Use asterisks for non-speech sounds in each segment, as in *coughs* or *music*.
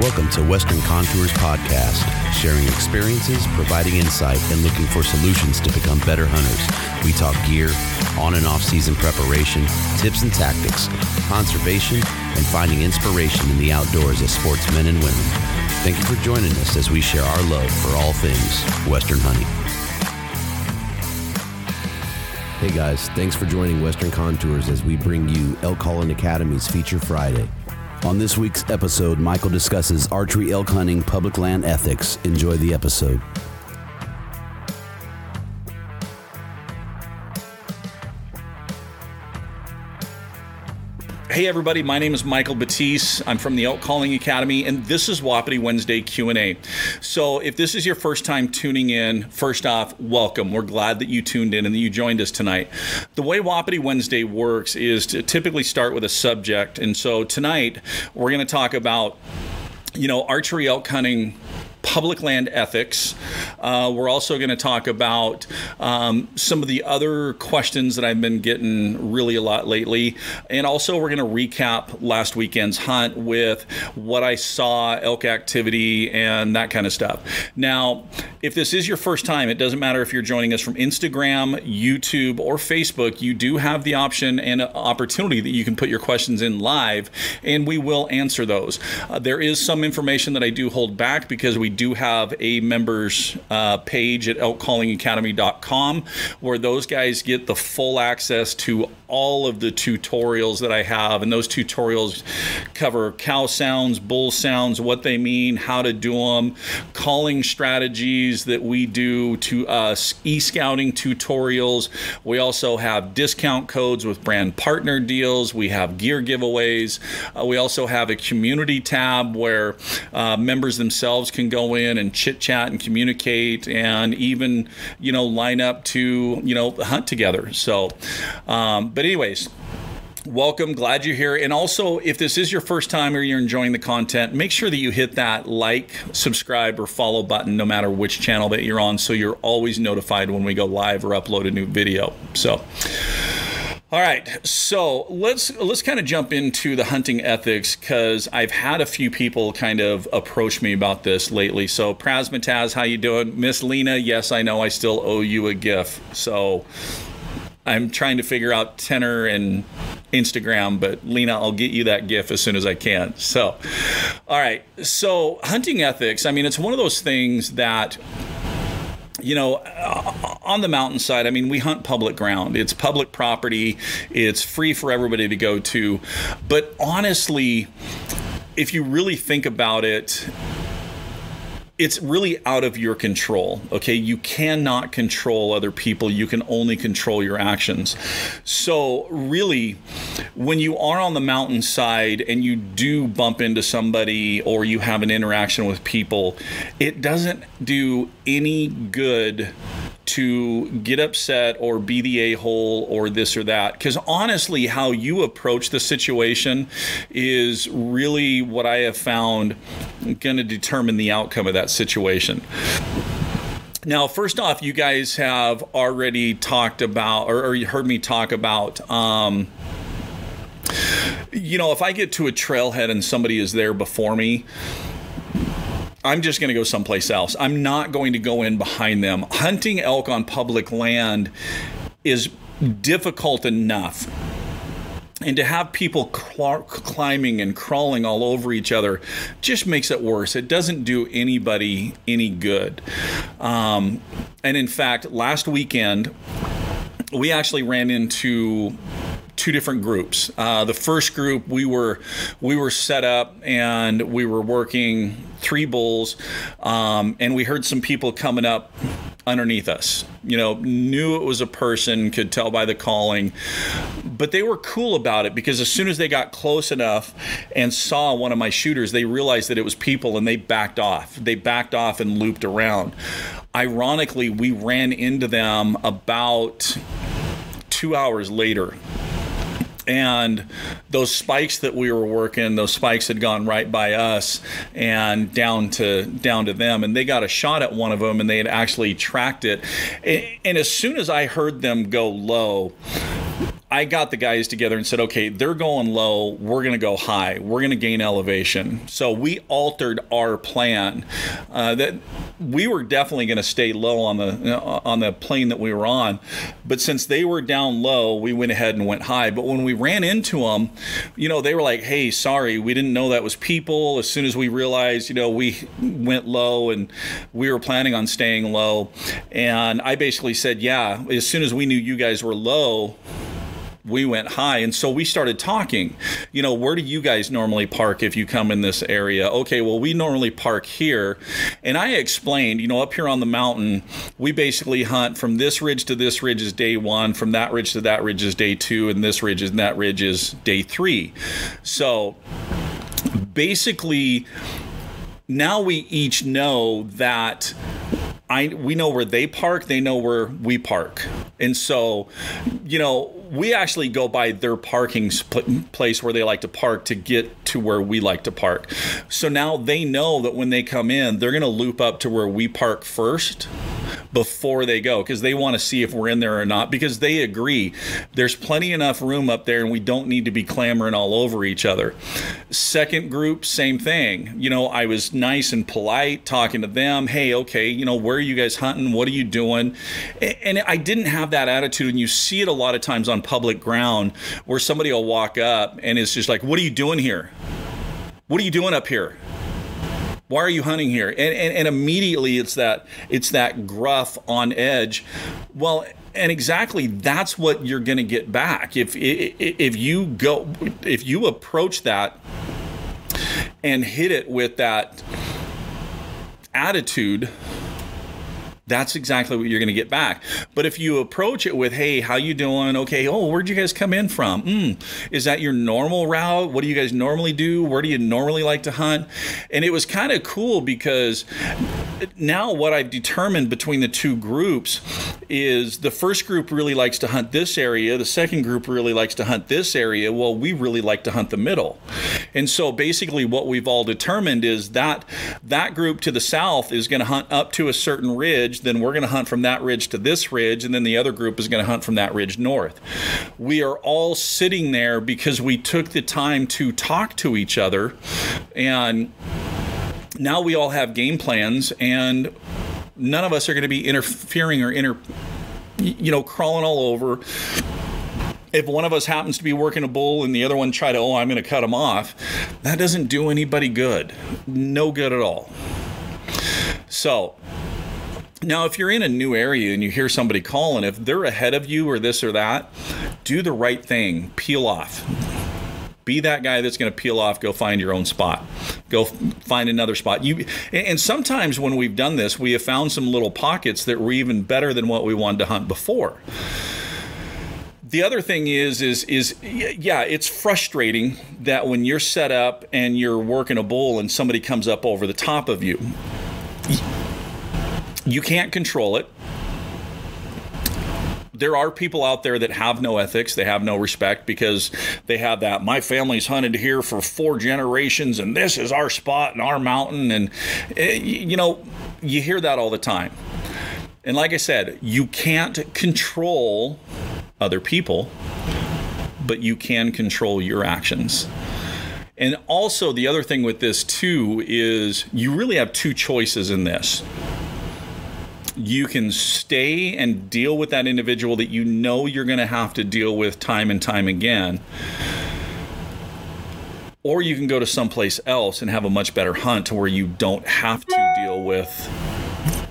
Welcome to Western Contours Podcast, sharing experiences, providing insight, and looking for solutions to become better hunters. We talk gear, on and off season preparation, tips and tactics, conservation, and finding inspiration in the outdoors as sportsmen and women. Thank you for joining us as we share our love for all things Western hunting. Hey guys, thanks for joining Western Contours as we bring you Elk Calling Academy's Feature Friday. On this week's episode, Michael discusses archery elk hunting public land ethics. Enjoy the episode. Hey everybody, my name is Michael Batease. I'm from the Elk Calling Academy, and this is Wapiti Wednesday Q&A. So if this is your first time tuning in, first off, welcome. We're glad that you tuned in and that you joined us tonight. The way Wapiti Wednesday works is to typically start with a subject, and so tonight we're going to talk about you know, archery elk hunting public land ethics. Uh, we're also going to talk about um, some of the other questions that I've been getting really a lot lately. And also, we're going to recap last weekend's hunt with what I saw, elk activity, and that kind of stuff. Now, if this is your first time, it doesn't matter if you're joining us from Instagram, YouTube, or Facebook, you do have the option and opportunity that you can put your questions in live, and we will answer those. Uh, there is some information that I do hold back because we do have a members uh, page at elkcallingacademy.com where those guys get the full access to all of the tutorials that I have. And those tutorials cover cow sounds, bull sounds, what they mean, how to do them, calling strategies that we do to us, e scouting tutorials. We also have discount codes with brand partner deals. We have gear giveaways. Uh, we also have a community tab where uh, members themselves can go in and chit chat and communicate and even, you know, line up to, you know, hunt together. So, um, but anyways, welcome. Glad you're here. And also if this is your first time or you're enjoying the content make sure that you hit that like subscribe or follow button no matter which channel that you're on so you're always notified when we go live or upload a new video. So all right, so let's let's kind of jump into the hunting ethics because I've had a few people kind of approach me about this lately. So Prasmataz, how you doing, Miss Lena? Yes, I know I still owe you a gift. So I'm trying to figure out tenor and Instagram, but Lena, I'll get you that GIF as soon as I can. So, all right. So, hunting ethics, I mean, it's one of those things that you know, uh, on the mountainside, I mean, we hunt public ground. It's public property. It's free for everybody to go to. But honestly, if you really think about it, it's really out of your control. Okay. You cannot control other people. You can only control your actions. So, really, when you are on the mountainside and you do bump into somebody or you have an interaction with people, it doesn't do any good to get upset or be the a hole or this or that. Because honestly, how you approach the situation is really what I have found going to determine the outcome of that situation. Now, first off, you guys have already talked about, or, or you heard me talk about, um, you know, if I get to a trailhead and somebody is there before me, I'm just going to go someplace else. I'm not going to go in behind them. Hunting elk on public land is difficult enough and to have people cl- climbing and crawling all over each other just makes it worse. It doesn't do anybody any good. Um, and in fact, last weekend, we actually ran into two different groups. Uh, the first group we were we were set up and we were working three bulls, um, and we heard some people coming up underneath us. You know, knew it was a person, could tell by the calling, but they were cool about it because as soon as they got close enough and saw one of my shooters, they realized that it was people and they backed off. They backed off and looped around. Ironically, we ran into them about two hours later and those spikes that we were working those spikes had gone right by us and down to down to them. And they got a shot at one of them and they had actually tracked it. And as soon as i heard them go low I got the guys together and said, okay, they're going low. We're going to go high. We're going to gain elevation. So we altered our plan. Uh, that we were definitely going to stay low on the on the plane that we were on, but since they were down low, we went ahead and went high. But when we ran into them, you know, they were like, "Hey, sorry, we didn't know that was people." As soon as we realized, you know, we went low and we were planning on staying low, and I basically said, "Yeah." As soon as we knew you guys were low we went high. And so we started talking you know where do you guys normally park if you come in this area? Okay well we normally park here. And i explained you know up here on the mountain we basically hunt from this ridge to this ridge is day one from that ridge to that ridge is day two and this ridge and that ridge is day three. So basically now we each know that I we know where they park, they know where we park. And so, you know, we actually go by their parking place where they like to park to get to where we like to park. So now they know that when they come in, they're going to loop up to where we park first before they go because they want to see if we're in there or not because they agree there's plenty enough room up there and we don't need to be clamoring all over each other. Second group, same thing. You know, I was nice and polite talking to them. Hey, okay, you know, where are you guys hunting? What are you doing? And I didn't have that attitude. And you see it a lot of times on public ground where somebody will walk up and it's just like, what are you doing here? What are you doing up here? Why are you hunting here? And, and, and immediately it's that it's that gruff on edge. Well and exactly that's what you're going to get back. If if you go if you approach that and hit it with that attitude that's exactly what you're going to get back. But if you approach it with, "Hey, how you doing? Okay, oh, where'd you guys come in from? Mm, is that your normal route? What do you guys normally do? Where do you normally like to hunt?" And it was kind of cool because now what I've determined between the two groups is the first group really likes to hunt this area, the second group really likes to hunt this area. Well, we really like to hunt the middle. And so basically what we've all determined is that that group to the south is going to hunt up to a certain ridge ridge, then we're going to hunt from that ridge to this ridge, and then the other group is going to hunt from that ridge north. We are all sitting there because we took the time to talk to each other, and now we all have game plans, and none of us are going to be interfering or inter, you know, crawling all over. If one of us happens to be working a bull and the other one try to oh i'm going to cut him off that doesn't do anybody good. No good at all. So now, if you're in a new area and you hear somebody calling, if they're ahead of you or this or that, do the right thing. Peel off. Be that guy that's going to peel off. Go find your own spot. Go find another spot. You and sometimes when we've done this, we have found some little pockets that were even better than what we wanted to hunt before the other thing is is is yeah it's frustrating that when you're set up and you're working a bull and somebody comes up over the top of you you can't control it. There are people out there that have no ethics, they have no respect because they have that. My family's hunted here for four generations, and this is our spot and our mountain. And, eh, you know, you hear that all the time. And like I said, you can't control other people, but you can control your actions. And also, the other thing with this, too, is you really have two choices in this. You can stay and deal with that individual that you know you're going to have to deal with time and time again. Or you can go to someplace else and have a much better hunt to where you don't have to deal with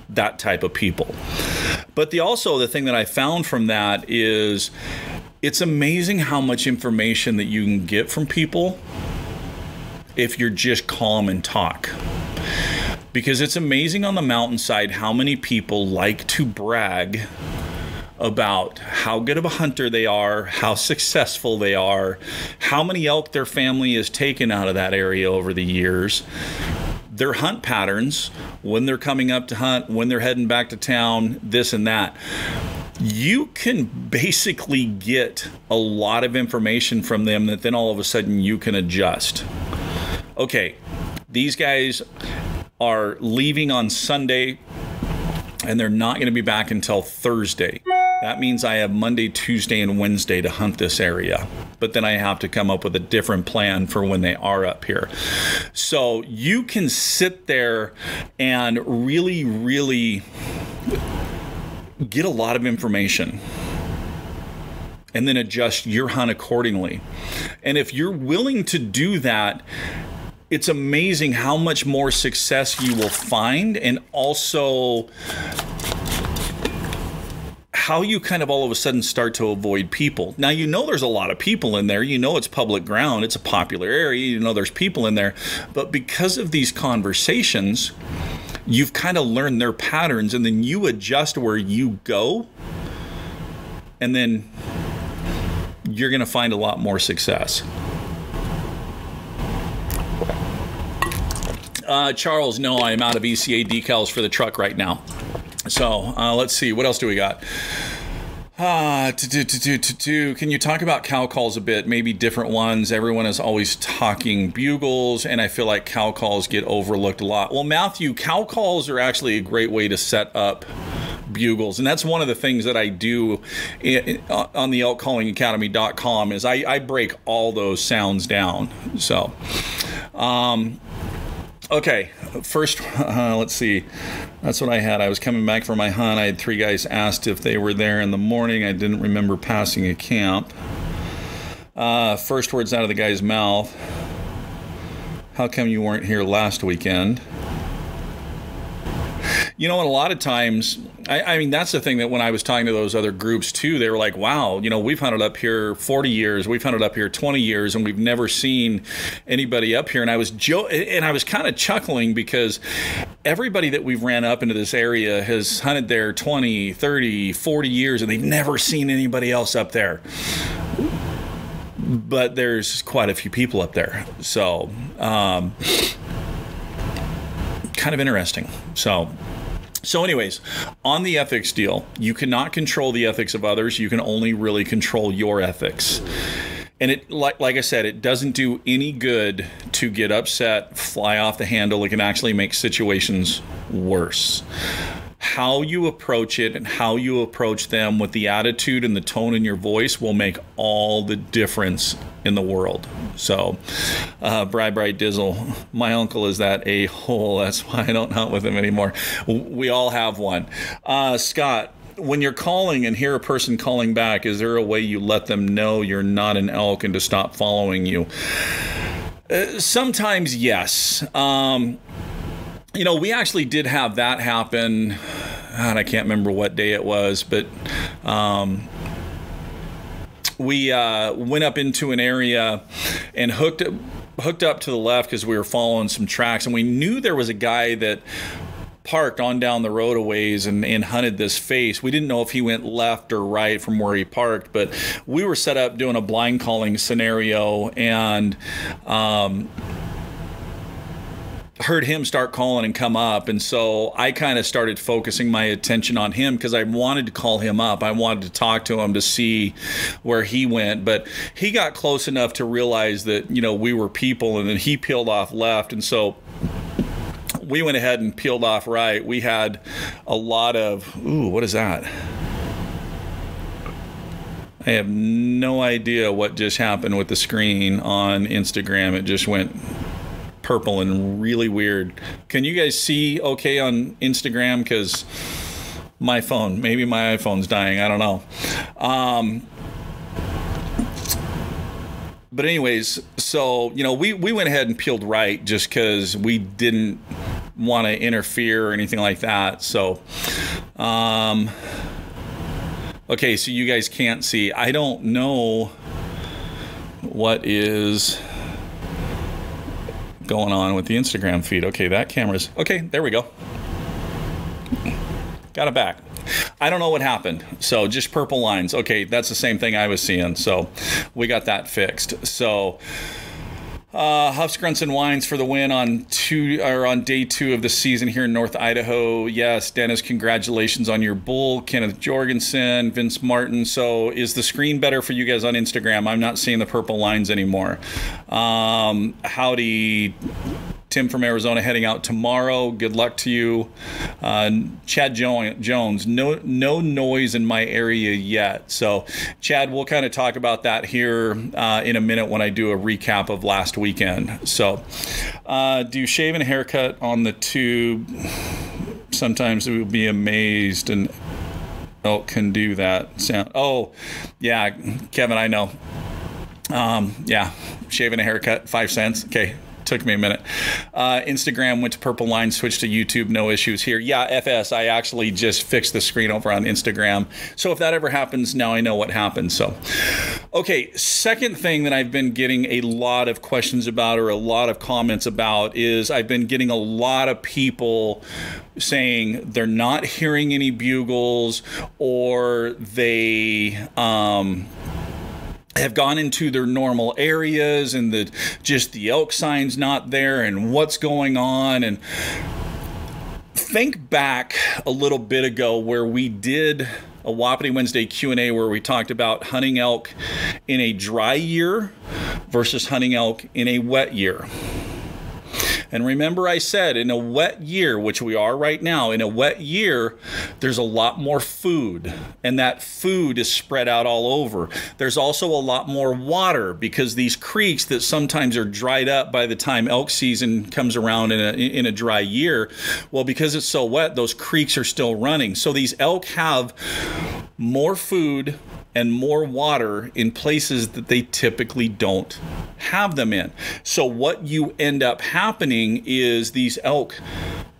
that type of people. But the also the thing that I found from that is it's amazing how much information that you can get from people if you're just calm and talk. Because it's amazing on the mountainside how many people like to brag about how good of a hunter they are, how successful they are, how many elk their family has taken out of that area over the years, their hunt patterns, when they're coming up to hunt, when they're heading back to town, this and that. You can basically get a lot of information from them that then all of a sudden you can adjust. Okay, these guys are leaving on Sunday and they're not going to be back until Thursday. That means I have Monday, Tuesday, and Wednesday to hunt this area. But then I have to come up with a different plan for when they are up here. So you can sit there and really, really get a lot of information and then adjust your hunt accordingly. And if you're willing to do that, it's amazing how much more success you will find and also how you kind of all of a sudden start to avoid people. Now, you know there's a lot of people in there. You know it's public ground, it's a popular area. You know there's people in there. But because of these conversations, you've kind of learned their patterns and then you adjust where you go. And then you're going to find a lot more success. Uh, Charles, no, I am out of ECA decals for the truck right now. So uh, let's see, what else do we got? To to to. Can you talk about cow calls a bit? Maybe different ones. Everyone is always talking bugles, and I feel like cow calls get overlooked a lot. Well, Matthew, cow calls are actually a great way to set up bugles and that's one of the things that i do in, on the elkcallingacademy.com is I, I break all those sounds down so um, Okay, first, uh, let's see. That's what I had. I was coming back from my hunt. I had three guys asked if they were there in the morning. I didn't remember passing a camp. Uh, first words out of the guy's mouth How come you weren't here last weekend? You know, and a lot of times I, I, mean, that's the thing that when I was talking to those other groups too, they were like, wow, you know, we've hunted up here 40 years, we've hunted up here 20 years, and we've never seen anybody up here. And I was jo- and I was kind of chuckling because everybody that we've ran up into this area has hunted there 20, 30, 40 years, and they've never seen anybody else up there but there's quite a few people up there. So, um, kind of interesting. So, so, anyways, on the ethics deal, you cannot control the ethics of others. You can only really control your ethics. And it, like, like I said, it doesn't do any good to get upset, fly off the handle. It can actually make situations worse how you approach it and how you approach them with the attitude and the tone in your voice will make all the difference in the world. So, uh, Bri Bright Dizzle, my uncle is that a hole. *laughs* That's why I don't hunt with him anymore. We all have one. Uh, Scott, when you're calling and hear a person calling back, is there a way you let them know you're not an elk and to stop following you? Uh, sometimes, yes. Um, you know, we actually did have that happen, and I can't remember what day it was, but um, we uh, went up into an area and hooked hooked up to the left because we were following some tracks, and we knew there was a guy that parked on down the road a ways and, and hunted this face. We didn't know if he went left or right from where he parked, but we were set up doing a blind calling scenario and. Um, heard him start calling and come up and so i kind of started focusing my attention on him because i wanted to call him up i wanted to talk to him to see where he went but he got close enough to realize that you know we were people and then he peeled off left and so we went ahead and peeled off right. We had a lot of ooh, what is that? I have no idea what just happened with the screen on Instagram. It just went purple and really weird. Can you guys see okay on Instagram? Because my phone, maybe my iPhone's dying. I don't know. Um, but anyways, so you know, we we went ahead and peeled right just because we didn't want to interfere or anything like that. So, um, okay, so you guys can't see. I don't know what is going on with the Instagram feed. Okay, that camera's okay. There we go. Got it back. I don't know what happened. So just purple lines. Okay, that's the same thing I was seeing. So we got that fixed. So uh, Huffs, Grunts, and Whines for the win on two or on day two of the season here in North Idaho. Yes, Dennis, congratulations on your bull. Kenneth Jorgensen, Vince Martin. So is the screen better for you guys on Instagram? I'm not seeing the purple lines anymore. Um, howdy. Tim from Arizona heading out tomorrow. Good luck to you. Uh, Chad Jones, no no noise in my area yet. So, Chad, we'll kind of talk about that here uh, in a minute when I do a recap of last weekend. So, uh, do shave and haircut on the tube. Sometimes we will be amazed and oh can do that sound. Oh, yeah, Kevin, I know. Um, yeah, shaving a haircut, five cents. Okay, took me a minute. Uh, Instagram went to purple line, switched to YouTube, no issues here. Yeah, FS, I actually just fixed the screen over on Instagram. So if that ever happens, now I know what happened. So, okay, second thing that I've been getting a lot of questions about or a lot of comments about is I've been getting a lot of people saying they're not hearing any bugles or they, um, have gone into their normal areas and the just the elk signs not there and what's going on and think back a little bit ago where we did a Wapiti Wednesday Q&A where we talked about hunting elk in a dry year versus hunting elk in a wet year. And remember, I said in a wet year, which we are right now, in a wet year, there's a lot more food, and that food is spread out all over. There's also a lot more water because these creeks that sometimes are dried up by the time elk season comes around in a, in a dry year, well, because it's so wet, those creeks are still running. So these elk have more food and more water in places that they typically don't have them in. So, what you end up happening is these elk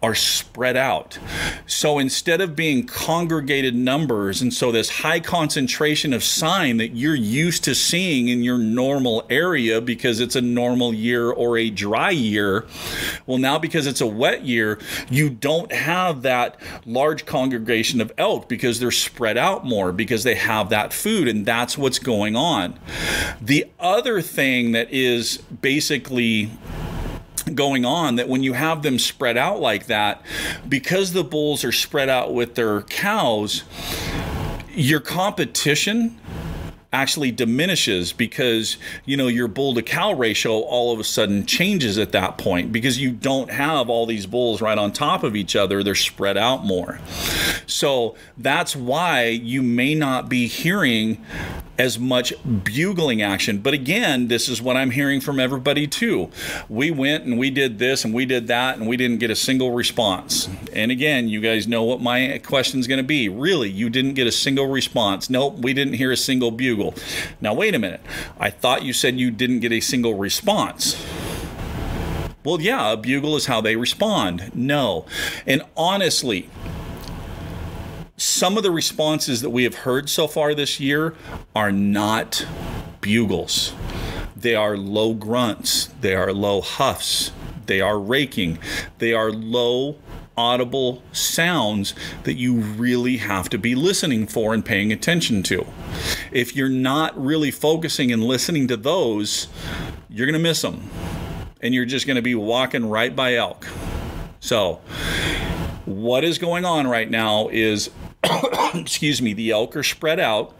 are spread out. So instead of being congregated numbers, and so this high concentration of sign that you're used to seeing in your normal area because it's a normal year or a dry year, well, now because it's a wet year, you don't have that large congregation of elk because they're spread out more because they have that food, and that's what's going on. The other thing that is basically going on that when you have them spread out like that, because the bulls are spread out with their cows, your competition actually diminishes because you know your bull to cow ratio all of a sudden changes at that point because you don't have all these bulls right on top of each other. They're spread out more. So that's why you may not be hearing as much bugling action. But again, this is what I'm hearing from everybody too. We went and we did this and we did that and we didn't get a single response. And again, you guys know what my question is going to be. Really, you didn't get a single response. Nope, we didn't hear a single bugle. Now, wait a minute. I thought you said you didn't get a single response. Well, yeah, a bugle is how they respond. No. And honestly, some of the responses that we have heard so far this year are not bugles. They are low grunts, they are low huffs, they are raking, they are low audible sounds that you really have to be listening for and paying attention to. If you're not really focusing and listening to those, you're going to miss them. And you're just going to be walking right by elk. So, what is going on right now is *coughs* excuse me, the elk are spread out.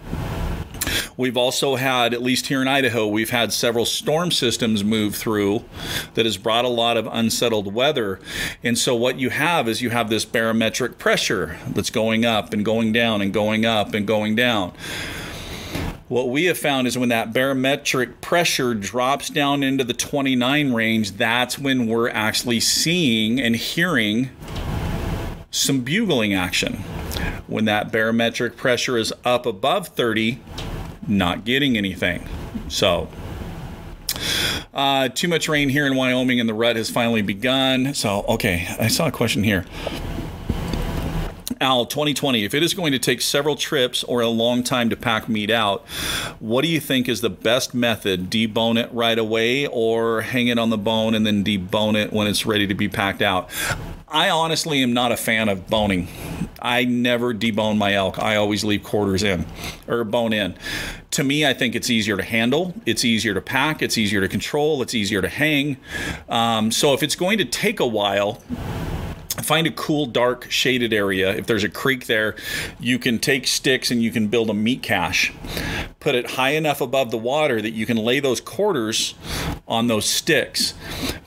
We've also had, at least here in Idaho, we've had several storm systems move through that has brought a lot of unsettled weather. And so, what you have is you have this barometric pressure that's going up and going down and going up and going down. What we have found is when that barometric pressure drops down into the 29 range, that's when we're actually seeing and hearing some bugling action. When that barometric pressure is up above 30, not getting anything. So, uh, too much rain here in Wyoming and the rut has finally begun. So, okay, I saw a question here. Al, 2020, if it is going to take several trips or a long time to pack meat out, what do you think is the best method? Debone it right away or hang it on the bone and then debone it when it's ready to be packed out? I honestly am not a fan of boning. I never debone my elk. I always leave quarters in or bone in. To me, I think it's easier to handle, it's easier to pack, it's easier to control, it's easier to hang. Um, so if it's going to take a while, find a cool dark shaded area. If there's a creek there you can take sticks and you can build a meat cache. Put it high enough above the water that you can lay those quarters on those sticks.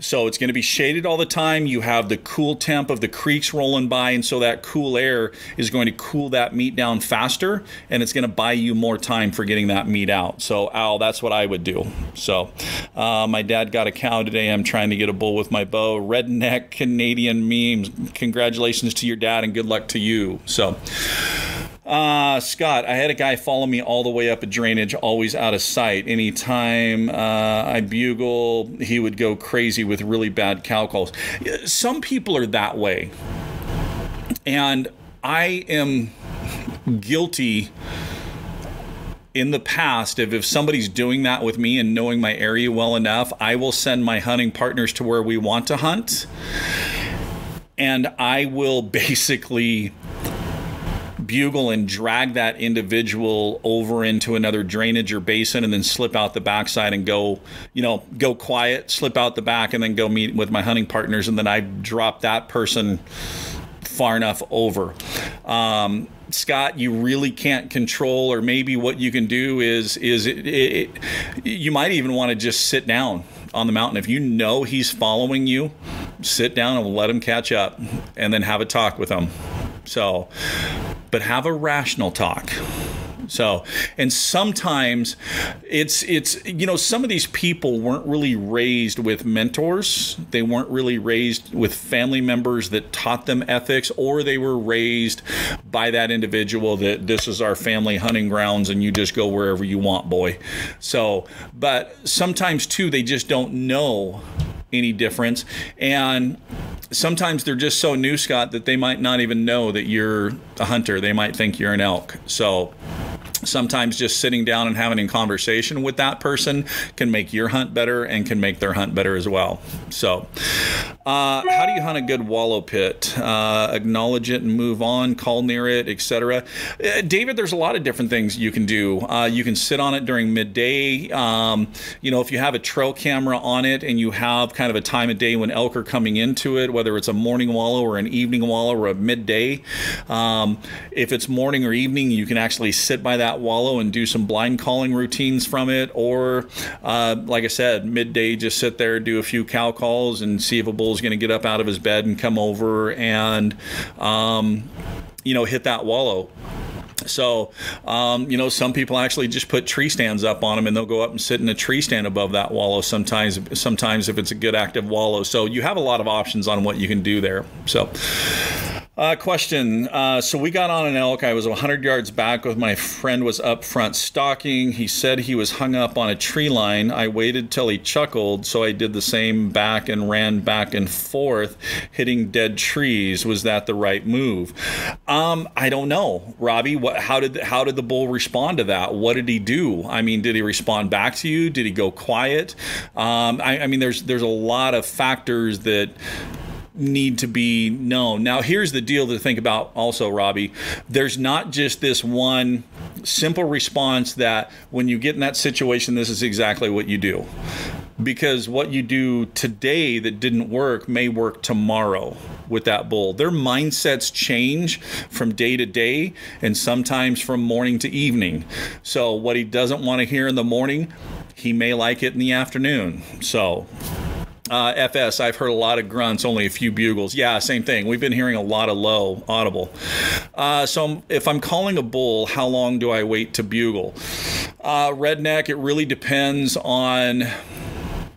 So it's going to be shaded all the time. You have the cool temp of the creeks rolling by and so that cool air is going to cool that meat down faster and it's going to buy you more time for getting that meat out. So al that's what i would do. So uh, my dad got a cow today. I'm trying to get a bull with my bow. Redneck canadian memes congratulations to your dad and good luck to you. So, uh, Scott, I had a guy follow me all the way up a drainage, always out of sight. Anytime uh, I bugle, he would go crazy with really bad cow calls. Some people are that way. And I am guilty in the past if, if somebody's doing that with me and knowing my area well enough i will send my hunting partners to where we want to hunt and I will *laughs* basically bugle and drag that individual over into another drainage or basin and then slip out the backside and go, you know, go quiet, slip out the back and then go meet with my hunting partners. And then I drop that person far enough over. Um, Scott, you really can't control, or maybe what you can do is is it, it, you might even want to just sit down on the mountain. If you know he's following you, sit down and let them catch up and then have a talk with them. So, but have a rational talk. So, and sometimes it's it's you know some of these people weren't really raised with mentors. They weren't really raised with family members that taught them ethics or they were raised by that individual that this is our family hunting grounds and you just go wherever you want, boy. So, but sometimes too they just don't know any difference. And sometimes they're just so new, Scott, that they might not even know that you're a hunter. They might think you're an elk. So sometimes just sitting down and having a conversation with that person can make your hunt better and can make their hunt better as well. So, uh, how do you hunt a good wallow pit? Uh, acknowledge it and move on, call near it, etc. Uh, David, there's a lot of different things you can do. Uh, you can sit on it during midday. Um, you know, if you have a trail camera on it and you have kind of a time of day when elk are coming into it, whether it's a morning wallow or an evening wallow or a midday, um, if it's morning or evening, you can actually sit by that wallow and do some blind calling routines from it, or uh, like I said, midday just sit there, do a few cow calls, and see if a bull's going to get up out of his bed and come over and um, you know hit that wallow. So, um, you know, some people actually just put tree stands up on them, and they'll go up and sit in a tree stand above that wallow. Sometimes, sometimes if it's a good active wallow, so you have a lot of options on what you can do there. So. Uh, question. Uh, so we got on an elk. I was 100 yards back with my friend was up front stalking. He said he was hung up on a tree line. I waited till he chuckled, so I did the same back and ran back and forth, hitting dead trees. Was that the right move? Um, I don't know, Robbie. What? How did how did the bull respond to that? What did he do? I mean, did he respond back to you? Did he go quiet? Um, I, I mean, there's there's a lot of factors that need to be known. Now, here's the deal to think about also, Robbie. There's not just this one simple response that when you get in that situation, this is exactly what you do. because what you do today that didn't work may work tomorrow with that bull. Their mindsets change from day to day and sometimes from morning to evening. So, what he doesn't want to hear in the morning, he may like it in the afternoon. So, uh, FS, I've heard a lot of grunts, only a few bugles. Yeah, same thing. We've been hearing a lot of low audible. Uh, so if I'm calling a bull, how long do I wait to bugle? Uh, redneck, it really depends on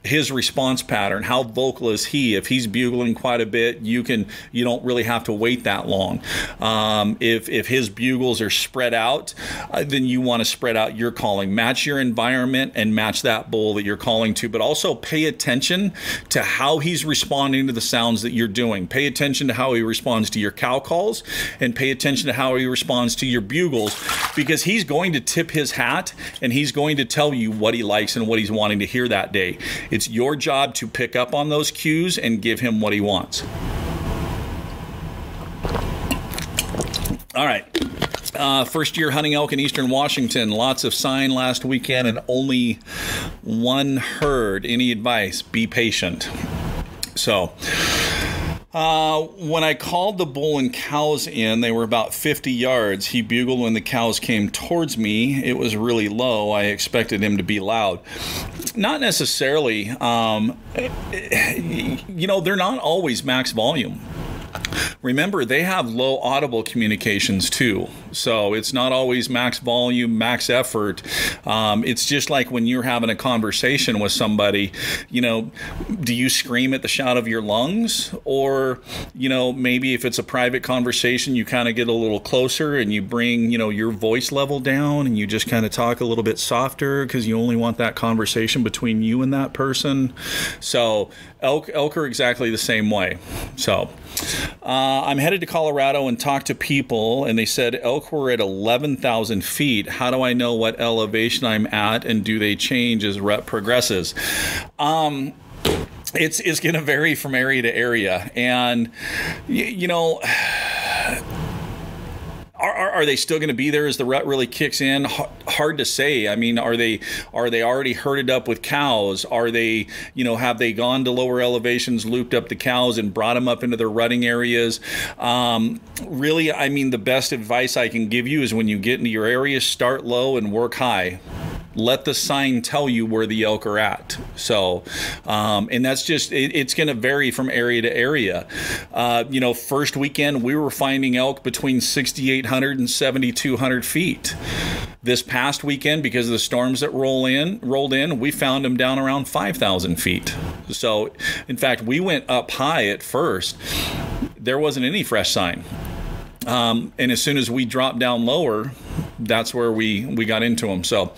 his response pattern. How vocal is he? If he's bugling quite a bit you can you don't really have to wait that long. Um, if if his bugles are spread out uh, then you want to spread out your calling. Match your environment and match that bull that you're calling to but also pay attention to how he's responding to the sounds that you're doing. Pay attention to how he responds to your cow calls and pay attention to how he responds to your bugles because he's going to tip his hat and he's going to tell you what he likes and what he's wanting to hear that day it's your job to pick up on those cues and give him what he wants. All right. Uh, first year hunting elk in eastern Washington. Lots of sign last weekend and only one herd. Any advice? Be patient. So, uh, when I called the bull and cows in, they were about 50 yards. He bugled when the cows came towards me. It was really low. I expected him to be loud. Not necessarily. Um, you know, they're not always max volume. Remember, they have low audible communications too. So it's not always max volume, max effort. Um, it's just like when you're having a conversation with somebody, you know, do you scream at the shout of your lungs? Or, you know, maybe if it's a private conversation, you kind of get a little closer and you bring, you know, your voice level down and you just kind of talk a little bit softer because you only want that conversation between you and that person. So elk, elk are exactly the same way. So uh, I'm headed to Colorado and talk to people, and they said elk were at 11,000 feet. How do I know what elevation I'm at, and do they change as rep progresses? Um, it's it's going to vary from area to area, and you know are, are, are, they still going to be there as the rut really kicks in? hard to say. I mean, are they are they already herded up with cows? Are they you know have they gone to lower elevations, looped up the cows, and brought them up into their rutting areas? Um, really, I mean, the best advice I can give you is when you get into your area, start low and work high let the sign tell you where the elk are at. So, um, and that's just, it, it's going to vary from area to area. Uh, you know, first weekend, we were finding elk between 6,800 and 7,200 feet. This past weekend, because of the storms that roll in, rolled in, we found them down around 5,000 feet. So, in fact, we went up high at first. There wasn't any fresh sign. Um, and as soon as we dropped down lower, that's where we we got into him. So,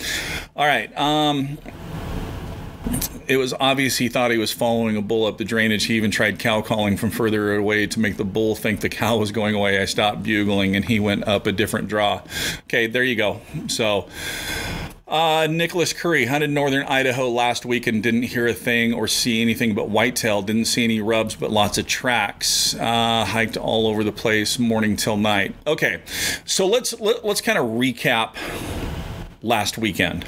all right. Um, it was obvious he thought he was following a bull up the drainage. He even tried cow calling from further away to make the bull think the cow was going away. I stopped bugling and he went up a different draw. Okay, there you go. So, uh, Nicholas Curry hunted northern Idaho last week and didn't hear a thing or see anything but whitetail. Didn't see any rubs, but lots of tracks. Uh, hiked all over the place, morning till night. Okay, so let's let, us let us kind of recap last weekend.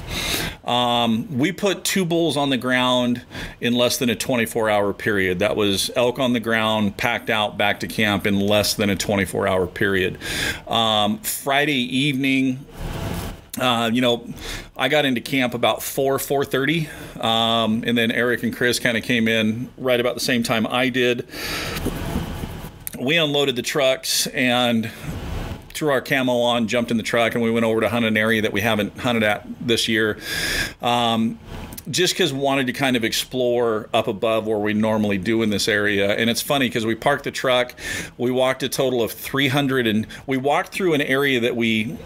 Um, we put two bulls on the ground in less than a 24 hour period. That was elk on the ground, packed out back to camp in less than a 24 hour period. Um, Friday evening, uh, you know, I got into camp about four four thirty, um, and then Eric and Chris kind of came in right about the same time I did. We unloaded the trucks and threw our camo on, jumped in the truck, and we went over to hunt an area that we haven't hunted at this year. Um, just because wanted to kind of explore up above where we normally do in this area. And it's funny because we parked the truck, we walked a total of 300, and we walked through an area that we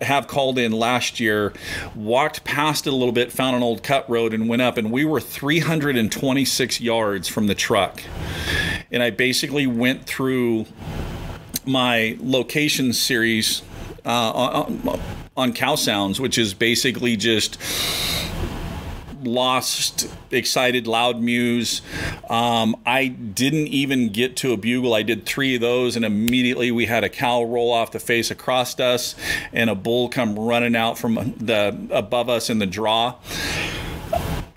have called in last year, walked past it a little bit, found an old cut road, and went up. And we were 326 yards from the truck. And I basically went through my location series uh, on, on cow sounds, which is basically just lost, excited, loud mews. Um, I didn't even get to a bugle. I did three of those, and immediately we had a cow roll off the face across us, and a bull come running out from the above us in the draw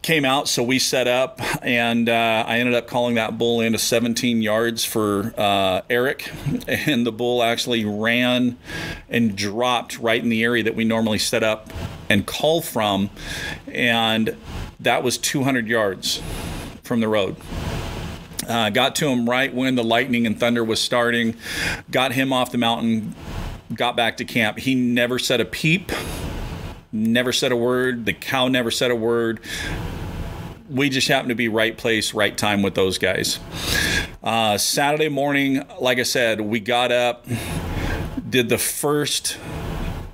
came out, so we set up, and uh, I ended up calling that bull into 17 yards for uh, Eric, *laughs* and the bull actually ran and dropped right in the area that we normally set up and call from, and that was 200 yards from the road. Uh, got to him right when the lightning and thunder was starting, got him off the mountain, got back to camp. He never said a peep, never said a word. The cow never said a word. We just happened to be right place, right time with those guys. Uh, Saturday morning, like I said, we got up, did the first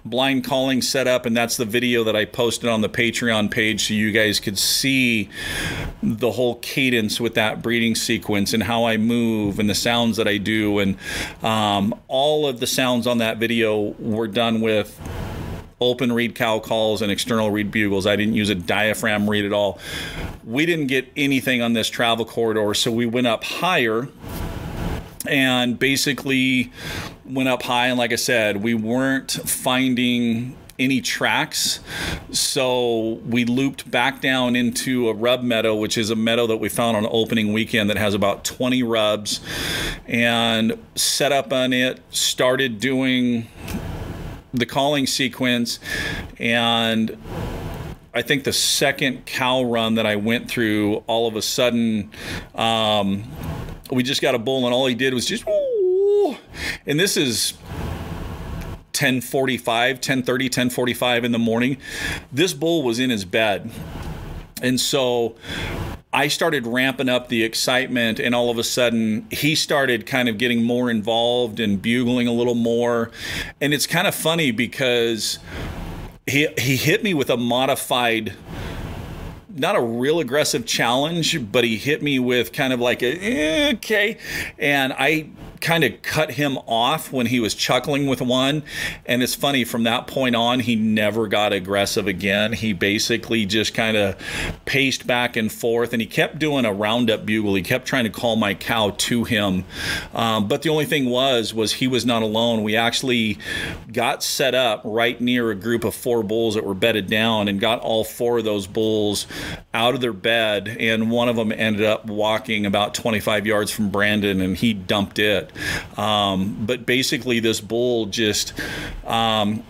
blind calling setup, and that's the video that I posted on the Patreon page so you guys could see the whole cadence with that breeding sequence and how I move and the sounds that I do. And um, all of the sounds on that video were done with open reed cow calls and external reed bugles. I didn't use a diaphragm reed at all. We didn't get anything on this travel corridor, so we went up higher and basically went up high. And like I said, we weren't finding any tracks. So we looped back down into a rub meadow, which is a meadow that we found on opening weekend that has about 20 rubs, and set up on it, started doing the calling sequence, and I think the second cow run that I went through, all of a sudden, um, we just got a bull, and all he did was just, and this is 1045 1030 1045 in the morning. This bull was in his bed. And so I started ramping up the excitement, and all of a sudden, he started kind of getting more involved and bugling a little more. And it's kind of funny because he he hit me with a modified not a real aggressive challenge, but he hit me with kind of like a eh, okay, and I kind of cut him off when he was chuckling with one. And it's funny, from that point on, he never got aggressive again. He basically just kind of paced back and forth and he kept doing a roundup bugle. He kept trying to call my cow to him. Um, but the only thing was, was he was not alone. We actually got set up right near a group of four bulls that were bedded down and got all four of those bulls out of their bed. And one of them ended up walking about 25 yards from Brandon and he dumped it. Um, but basically, this bull just. Um,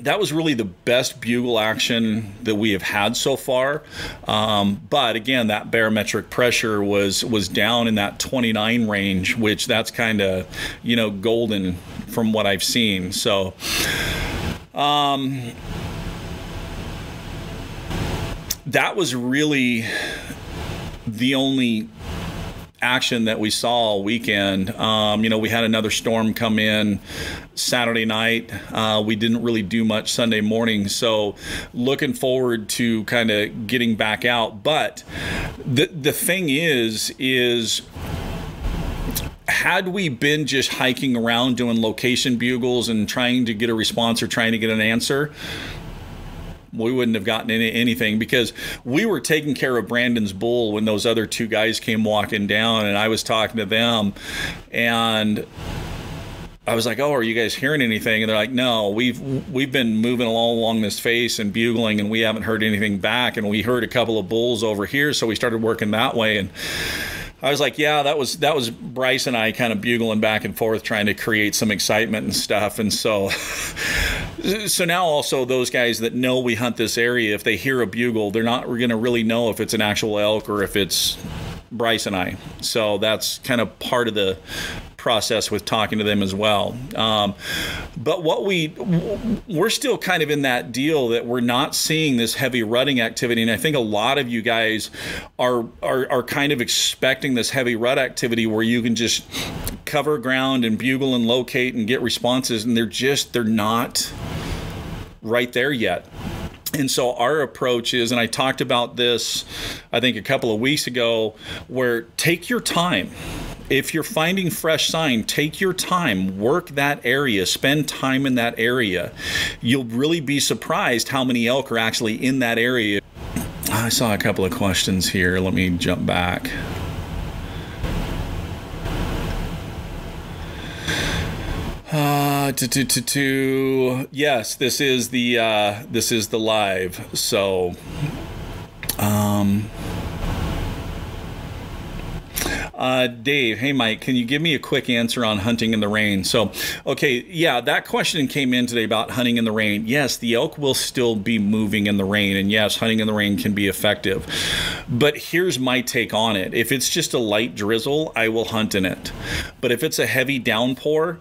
that was really the best bugle action that we have had so far. Um, but again, that barometric pressure was was down in that 29 range, which that's kind of you know golden from what I've seen. So. Um, that was really the only action that we saw all weekend. Um, you know, we had another storm come in Saturday night. Uh, we didn't really do much Sunday morning. So, looking forward to kind of getting back out. But the the thing is, is had we been just hiking around doing location bugles and trying to get a response or trying to get an answer, we wouldn't have gotten any, anything because we were taking care of Brandon's bull when those other two guys came walking down, and I was talking to them, and I was like, "Oh, are you guys hearing anything?" And they're like, "No, we've we've been moving all along this face and bugling, and we haven't heard anything back. And we heard a couple of bulls over here, so we started working that way." And I was like, "Yeah, that was that was Bryce and I kind of bugling back and forth, trying to create some excitement and stuff." And so *laughs* so now also those guys that know we hunt this area, if they hear a bugle, they're not going to really know if it's an actual elk or if it's Bryce and I. So that's kind of part of the process with talking to them as well. Um, but what we we're still kind of in that deal that we're not seeing this heavy rutting activity, and I think a lot of you guys are are, are kind of expecting this heavy rut activity where you can just cover ground and bugle and locate and get responses, and they're just they're not right there yet. And so our approach is, and I talked about this, I think a couple of weeks ago, where take your time. If you're finding fresh sign, take your time, work that area, spend time in that area. You'll really be surprised how many elk are actually in that area. I saw a couple of questions here. Let me jump back. Uh, to, to, to, to, yes, this is the uh, this is the live. So, Um, uh, Dave, hey Mike, can you give me a quick answer on hunting in the rain? So, okay, yeah, that question came in today about hunting in the rain. Yes, the elk will still be moving in the rain, and yes, hunting in the rain can be effective. But here's my take on it if it's just a light drizzle, I will hunt in it. But if it's a heavy downpour,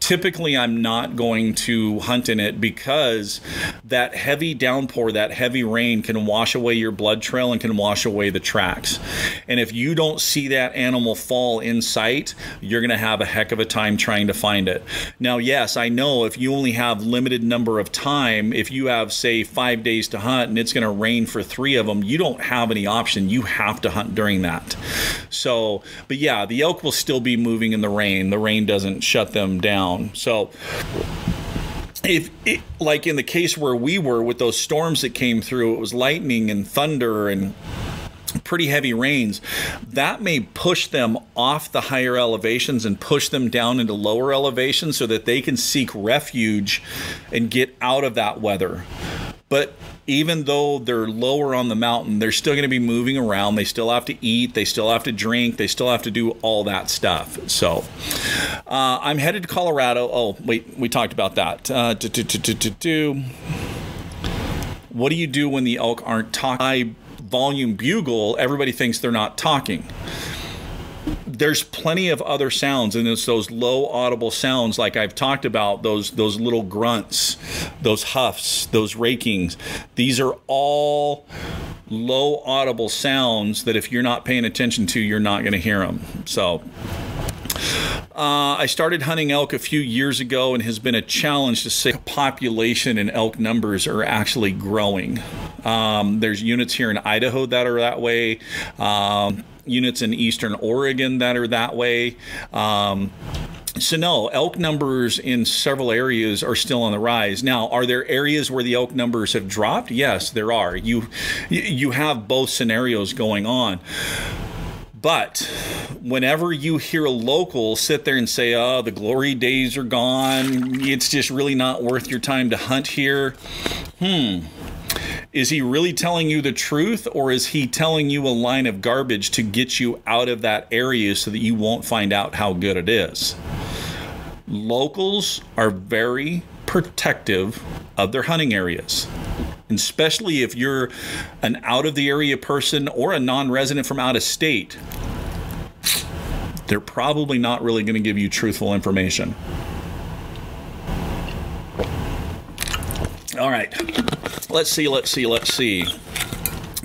typically I'm not going to hunt in it because that heavy downpour, that heavy rain can wash away your blood trail and can wash away the tracks. And if you don't see that animal, animal fall in sight, you're going to have a heck of a time trying to find it. Now, yes, I know if you only have limited number of time, if you have say 5 days to hunt and it's going to rain for 3 of them, you don't have any option. You have to hunt during that. So, but yeah, the elk will still be moving in the rain. The rain doesn't shut them down. So, if it, like in the case where we were with those storms that came through, it was lightning and thunder and pretty heavy rains, that may push them off the higher elevations and push them down into lower elevations so that they can seek refuge and get out of that weather. But even though they're lower on the mountain, they're still going to be moving around. They still have to eat. They still have to drink. They still have to do all that stuff. So uh, I'm headed to Colorado. Oh, wait, we talked about that. Uh, do, do, do, what do you do when the elk aren't talking? Volume bugle, everybody thinks they're not talking. There's plenty of other sounds, and it's those low audible sounds, like I've talked about, those those little grunts, those huffs, those rakings. These are all low audible sounds that if you're not paying attention to, you're not going to hear them. So uh, I started hunting elk a few years ago and has been a challenge to say population and elk numbers are actually growing. Um, there's units here in Idaho that are that way. Um, units in eastern Oregon that are that way. Um, so no, elk numbers in several areas are still on the rise. Now, are there areas where the elk numbers have dropped? Yes, there are. You you have both scenarios going on. But whenever you hear a local sit there and say, oh, the glory days are gone, it's just really not worth your time to hunt here, hmm. Is he really telling you the truth, or is he telling you a line of garbage to get you out of that area so that you won't find out how good it is? Locals are very protective of their hunting areas especially if you're an out of the area person or a non resident from out of state, they're probably not really going to give you truthful information. All right, let's see, let's see, let's see.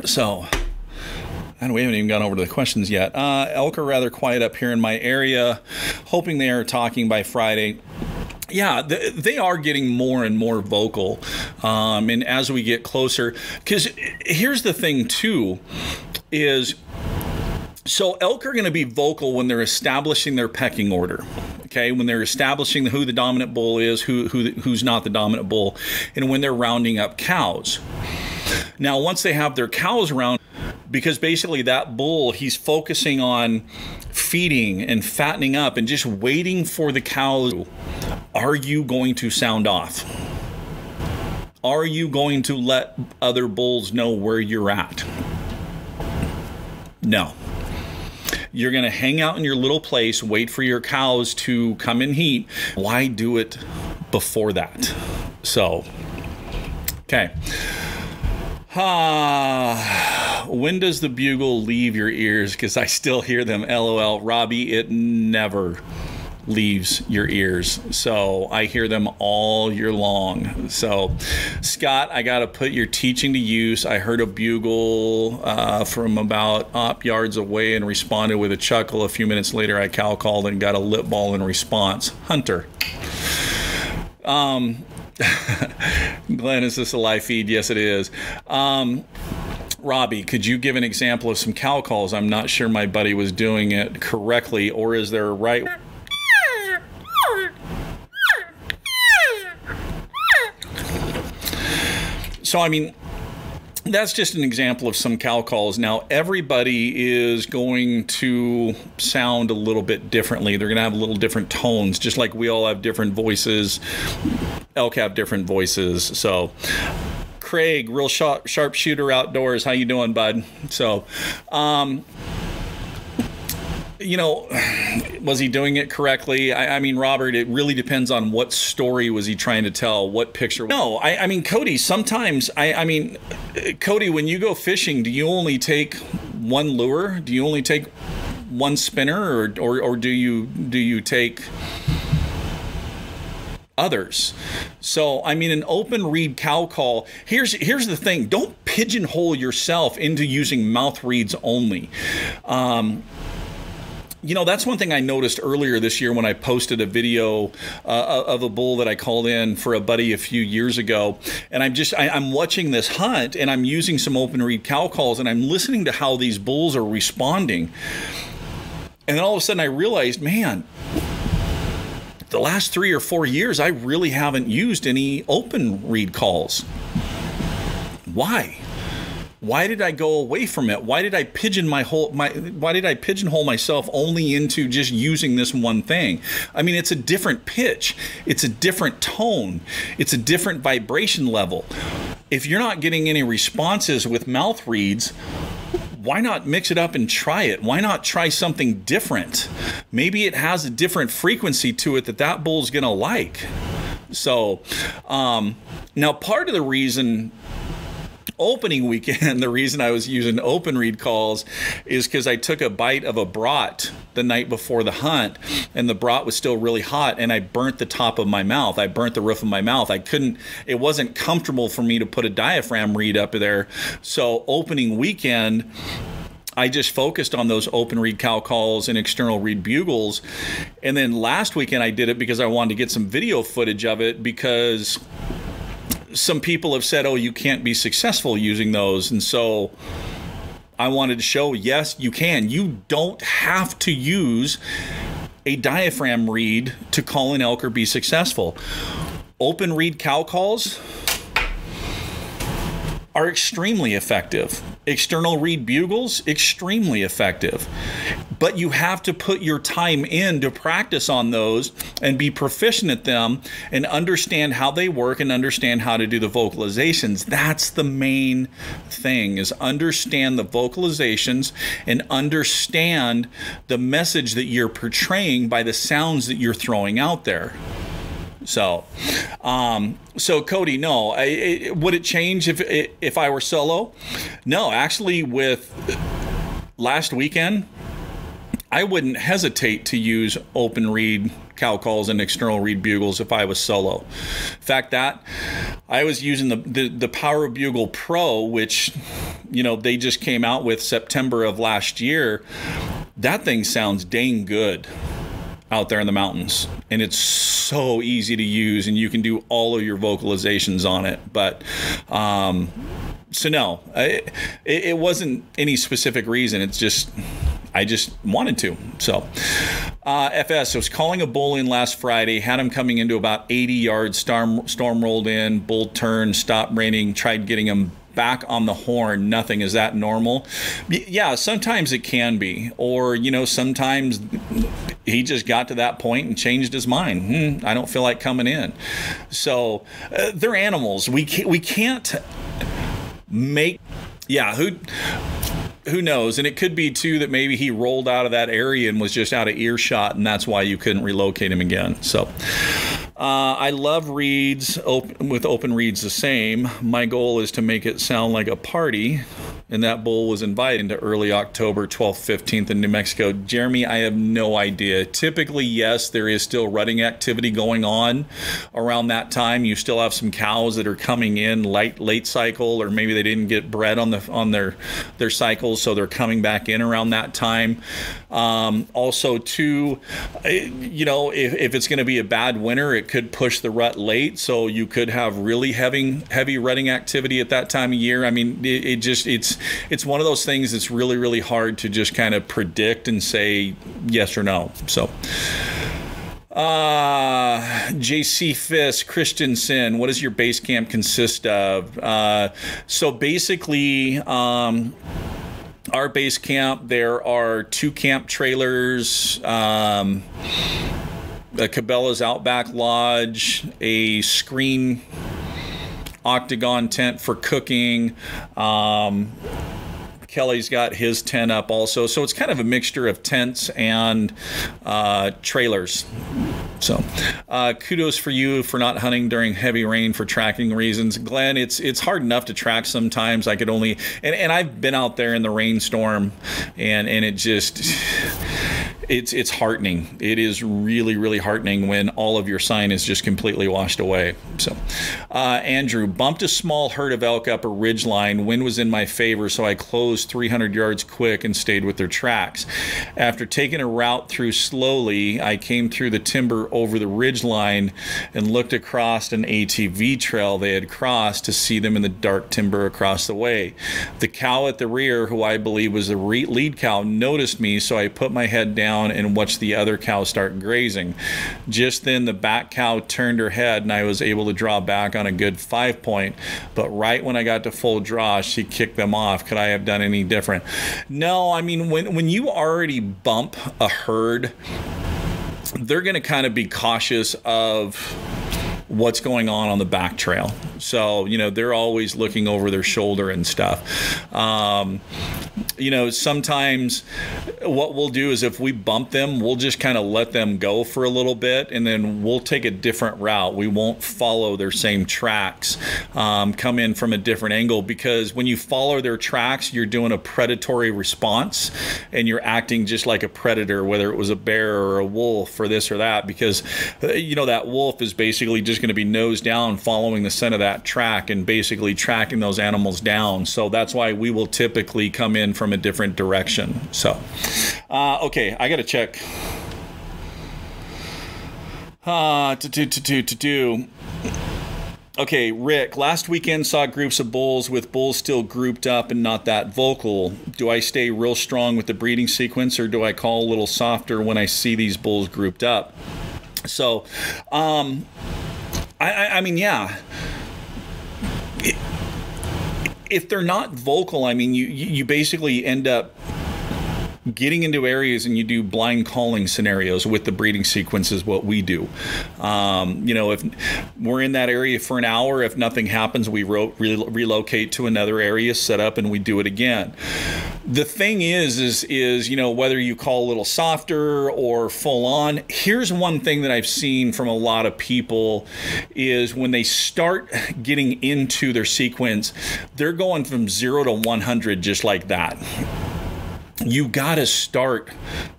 So, and we haven't even gone over to the questions yet. Uh, elk are rather quiet up here in my area, hoping they are talking by Friday yeah, they are getting more and more vocal. Um, and as we get closer, because here's the thing, too, is so elk are going to be vocal when they're establishing their pecking order. Okay, when they're establishing who the dominant bull is, who, who who's not the dominant bull, and when they're rounding up cows. Now, once they have their cows around, because basically that bull he's focusing on feeding and fattening up and just waiting for the cows are you going to sound off are you going to let other bulls know where you're at no you're going to hang out in your little place wait for your cows to come in heat why do it before that so okay Ah, when does the bugle leave your ears? Because I still hear them. LOL. Robbie, it never leaves your ears. So I hear them all year long. So, Scott, I got to put your teaching to use. I heard a bugle uh, from about op yards away and responded with a chuckle. A few minutes later, I cow called and got a lip ball in response. Hunter. Um, *laughs* Glenn, is this a live feed? Yes, it is. Um, Robbie, could you give an example of some cow calls? I'm not sure my buddy was doing it correctly, or is there a right? So, I mean, that's just an example of some cow calls. Now, everybody is going to sound a little bit differently. They're going to have a little different tones, just like we all have different voices. Elk have different voices. So, Craig, real sharp, sharpshooter outdoors. How you doing, bud? So, um, you know, *sighs* was he doing it correctly? I, I, mean, Robert, it really depends on what story was he trying to tell, what picture. No, I, I mean, Cody, sometimes, I, I mean, Cody, when you go fishing, do you only take one lure? Do you only take one spinner or, or, or do you, do you take others. So, I mean, an open reed cow call. Here's here's the thing: don't pigeonhole yourself into using mouth reeds only. Um, you know, that's one thing I noticed earlier this year when I posted a video uh, of a bull that I called in for a buddy a few years ago. And I'm just, I, am watching this hunt and I'm using some open reed cow calls and I'm listening to how these bulls are responding. And then all of a sudden I realized, man, the last three or four years, I really haven't used any open reed calls. Why? Why did I go away from it? Why did I pigeon my whole my why did I pigeonhole myself only into just using this one thing? I mean, it's a different pitch. It's a different tone. It's a different vibration level. If you're not getting any responses with mouth reeds, why not mix it up and try it? Why not try something different? Maybe it has a different frequency to it that that bull's going to like. So, um, now part of the reason opening weekend, *laughs* the reason I was using open reed calls is because I took a bite of a brat the night before the hunt, and the brat was still really hot, and I burnt the top of my mouth. I burnt the roof of my mouth. I couldn't. It wasn't comfortable for me to put a diaphragm reed up there. So opening weekend. I just focused on those open reed cow calls and external reed bugles. And then last weekend I did it because I wanted to get some video footage of it because some people have said, oh, you can't be successful using those. And so I wanted to show, yes, you can. You don't have to use a diaphragm reed to call an elk or be successful. Open read cow calls are extremely effective. External reed bugles, extremely effective. But you have to put your time in to practice on those and be proficient at them and understand how they work and understand how to do the vocalizations. That's the main thing is understand the vocalizations and understand the message that you're portraying by the sounds that you're throwing out there. So, um, so Cody, no, I, it, would it change if if I were solo? No, actually, with last weekend, I wouldn't hesitate to use open reed cow calls and external reed bugles if I was solo. In fact, that I was using the, the, the Power Bugle Pro, which you know they just came out with September of last year. That thing sounds dang good out there in the mountains and it's so easy to use and you can do all of your vocalizations on it but um, so no it, it wasn't any specific reason it's just I just wanted to. So, uh, FS, I was calling a bull in last Friday, had him coming into about 80 yards. Storm, storm rolled in, bull turned, stopped raining, tried getting him back on the horn, nothing. Is that normal? Yeah, sometimes it can be. Or, you know, sometimes he just got to that point and changed his mind. Hmm, I don't feel like coming in. So uh, they're animals. We can't, we can't make, yeah, who who knows? And it could be too that maybe he rolled out of that area and was just out of earshot, and that's why you couldn't relocate him again. So, uh, I love reeds with open reeds the same. My goal is to make it sound like a party and that bull was invited into early October 12th, 15th in New Mexico. Jeremy, I have no idea. Typically, yes, there is still rutting activity going on around that time. You still have some cows that are coming in late late cycle, or maybe they didn't get bred on the on their their cycles, so they're coming back in around that time. Um, also, too, eh, you know, if, if it's going to be a bad winter, it could push the rut late, so you could have really heavy heavy rutting activity at that time of year. I mean, it, it just it's it's one of those things that's really really hard to just kind of predict and say yes or no. So. Uh, JC Fisk, Christensen, what does your base camp consist of? Uh, so basically, um, our base camp, there are two camp trailers, um, a Cabela's Outback Lodge, a screen octagon tent for cooking. Um, Kelly's got his tent up also. So it's kind of a mixture of tents and uh, trailers. So, uh, kudos for you for not hunting during heavy rain for tracking reasons, Glenn. It's it's hard enough to track sometimes. I could only and, and I've been out there in the rainstorm, and and it just it's it's heartening. It is really really heartening when all of your sign is just completely washed away. So, uh, Andrew bumped a small herd of elk up a ridge line. Wind was in my favor, so I closed 300 yards quick and stayed with their tracks. After taking a route through slowly, I came through the timber over the ridge line and looked across an ATV trail they had crossed to see them in the dark timber across the way. The cow at the rear, who I believe was the lead cow, noticed me, so I put my head down down and watch the other cow start grazing. Just then, the back cow turned her head, and I was able to draw back on a good five point. But right when I got to full draw, she kicked them off. Could I have done any different? No, I mean, when, when you already bump a herd, they're going to kind of be cautious of what's going on on the back trail. So, you know, they're always looking over their shoulder and stuff. Um, you know, sometimes what we'll do is if we bump them, we'll just kind of let them go for a little bit and then we'll take a different route. We won't follow their same tracks, um, come in from a different angle because when you follow their tracks, you're doing a predatory response and you're acting just like a predator, whether it was a bear or a wolf or this or that, because, uh, you know, that wolf is basically just going to be nose down following the scent of that track and basically tracking those animals down. So that's why we will typically come in from a different direction. So, uh, okay, I got to check. Uh, to do, to do, to do. Okay, Rick, last weekend saw groups of bulls with bulls still grouped up and not that vocal. Do I stay real strong with the breeding sequence or do I call a little softer when I see these bulls grouped up? So, um, I, I, I mean, yeah. if they're not vocal, I mean, you you basically end up getting into areas and you do blind calling scenarios with the breeding sequence is what we do. Um, you know, if we're in that area for an hour, if nothing happens, we re- relocate to another area, set up, and we do it again. The thing is, is, is you know, whether you call a little softer or full on. Here's one thing that I've seen from a lot of people is when they start getting into their sequence, they're going from zero to 100 just like that you got to start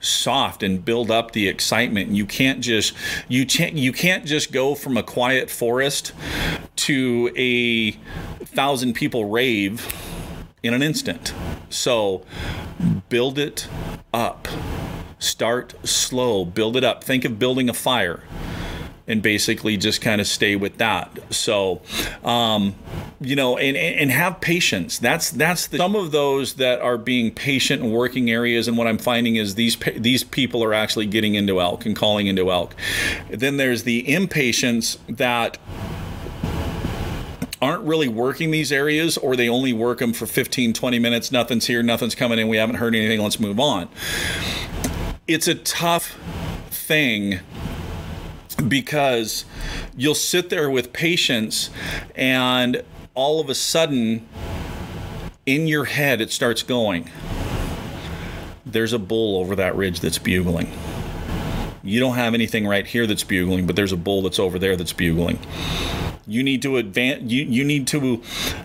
soft and build up the excitement. You can't just you can't you can't just go from a quiet forest to a thousand people rave in an instant. So build it up. Start slow. Build it up. Think of building a fire and basically just kind of stay with that. So, um, you know, and, and have patience. That's that's the, some of those that are being patient and working areas. And what I'm finding is these these people are actually getting into elk and calling into elk. Then there's the impatience that aren't really working these areas or they only work them for 15 20 minutes nothing's here nothing's coming in we haven't heard anything let's move on it's a tough thing because you'll sit there with patience and all of a sudden in your head it starts going. There's a bull over that ridge that's bugling. You don't have anything right here that's bugling but there's a bull that's over there that's bugling you need to advance you, you need to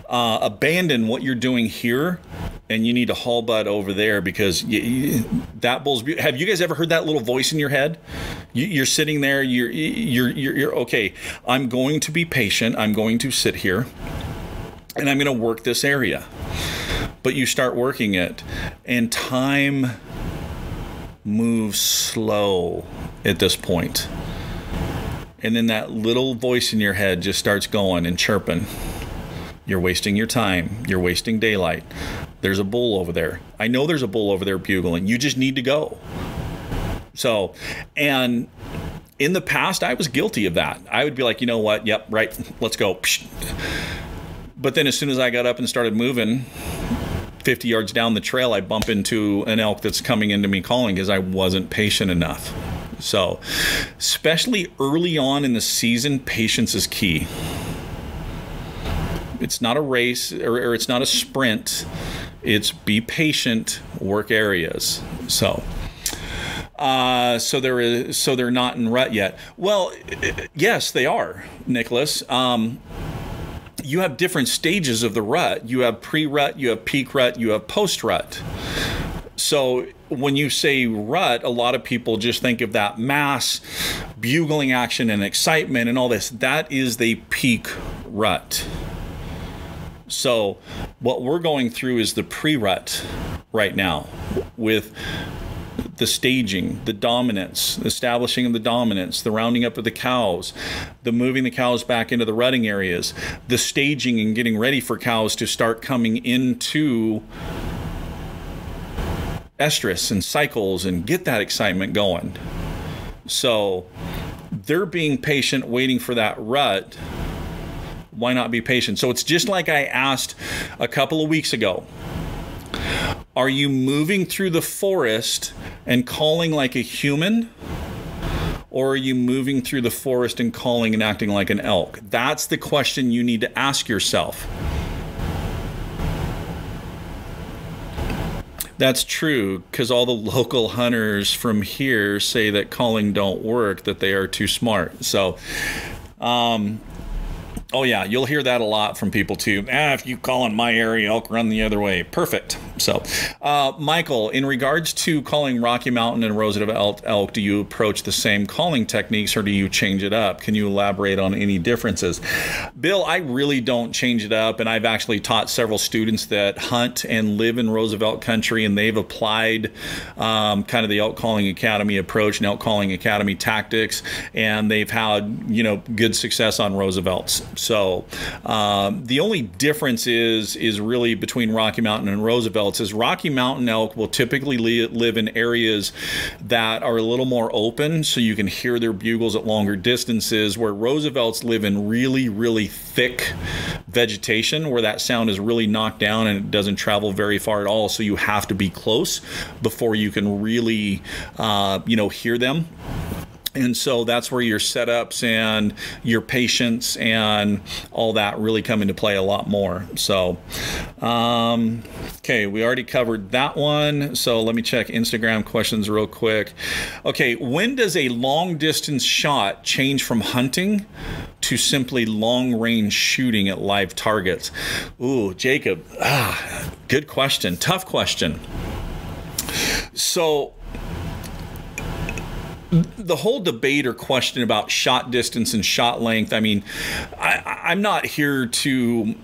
uh, abandon what you're doing here and you need to haul butt over there because you, you, that bull's. Have you guys ever heard that little voice in your head? You, are sitting there. You're, you're you're you're okay. I'm going to be patient. I'm going to sit here, and I'm going to work this area. But you start working it, and time moves slow at this point. And then that little voice in your head just starts going and chirping. You're wasting your time. You're wasting daylight. There's a bull over there. I know there's a bull over there bugling. You just need to go. So, and in the past, I was guilty of that. I would be like, you know what? Yep, right. Let's go. But then as soon as I got up and started moving, 50 yards down the trail, I bump into an elk that's coming into me calling because I wasn't patient enough. So, especially early on in the season, patience is key. It's not a race or, or it's not a sprint. It's be patient, work areas. So. Uh, so there is so they're not in rut yet. Well, yes, they are, Nicholas. Um, you have different stages of the rut. You have pre-rut, you have peak rut, you have post-rut. So when you say rut, a lot of people just think of that mass bugling action and excitement and all this. That is the peak rut. So what we're going through is the pre-rut right now with the staging, the dominance, establishing of the dominance, the rounding up of the cows, the moving the cows back into the rutting areas, the staging and getting ready for cows to start coming into estrus and cycles and get that excitement going. So they're being patient, waiting for that rut. Why not be patient? So it's just like I asked a couple of weeks ago. Are you moving through the forest and calling like a human? Or are you moving through the forest and calling and acting like an elk? That's the question you need to ask yourself. That's true because all the local hunters from here say that calling don't work, that they are too smart. So, um, Oh yeah, you'll hear that a lot from people too. Ah, if you call in my area, elk run the other way. Perfect. So, uh, Michael, in regards to calling Rocky Mountain and Roosevelt elk, do you approach the same calling techniques or do you change it up? Can you elaborate on any differences? Bill, I really don't change it up, and I've actually taught several students that hunt and live in Roosevelt country, and they've applied um, kind of the elk calling academy approach and elk calling academy tactics, and they've had you know good success on Roosevelt's. So um, the only difference is is really between Rocky Mountain and Roosevelt's is Rocky Mountain elk will typically li- live in areas that are a little more open, so you can hear their bugles at longer distances. Where Roosevelt's live in really really thick vegetation, where that sound is really knocked down and it doesn't travel very far at all. So you have to be close before you can really uh, you know hear them and so that's where your setups and your patience and all that really come into play a lot more. So um, okay we already covered that one. So let me check instagram questions real quick. Okay when does a long distance shot change from hunting to simply long range shooting at live targets? Ooh jacob ah, good question. Tough question. So the whole debate or question about shot distance and shot length, I mean, I, I'm not here to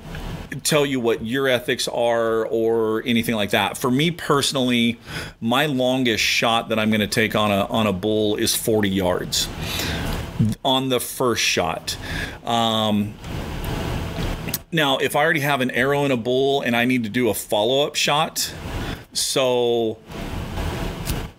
tell you what your ethics are or anything like that. For me personally, my longest shot that I'm going to take on a on a bull is 40 yards on the first shot. Um, now, if I already have an arrow in a bull and I need to do a follow up shot, so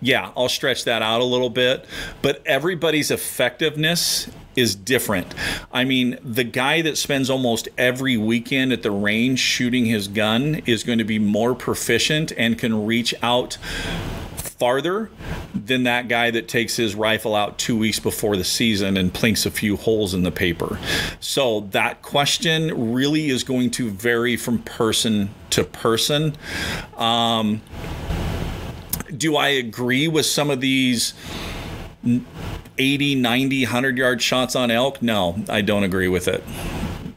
yeah, I'll stretch that out a little bit. But everybody's effectiveness is different. I mean, the guy that spends almost every weekend at the range shooting his gun is going to be more proficient and can reach out farther than that guy that takes his rifle out two weeks before the season and plinks a few holes in the paper. So that question really is going to vary from person to person. Um, do I agree with some of these 80, 90, 100 yard shots on elk? No, I don't agree with it.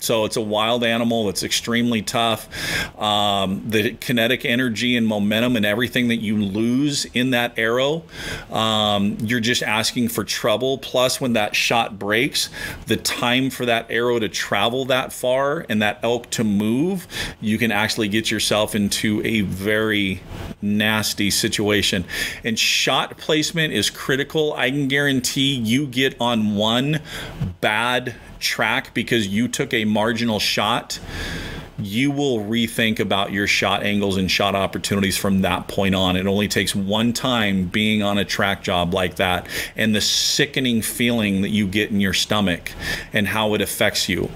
So it's a wild animal. It's extremely tough. Um, the kinetic energy and momentum and everything that you lose in that arrow, um, you're just asking for trouble. Plus, when that shot breaks, the time for that arrow to travel that far and that elk to move, you can actually get yourself into a very nasty situation. And shot placement is critical. I can guarantee you get on one bad track because you took a marginal shot, you will rethink about your shot angles and shot opportunities from that point on. It only takes one time being on a track job like that and the sickening feeling that you get in your stomach and how it affects you.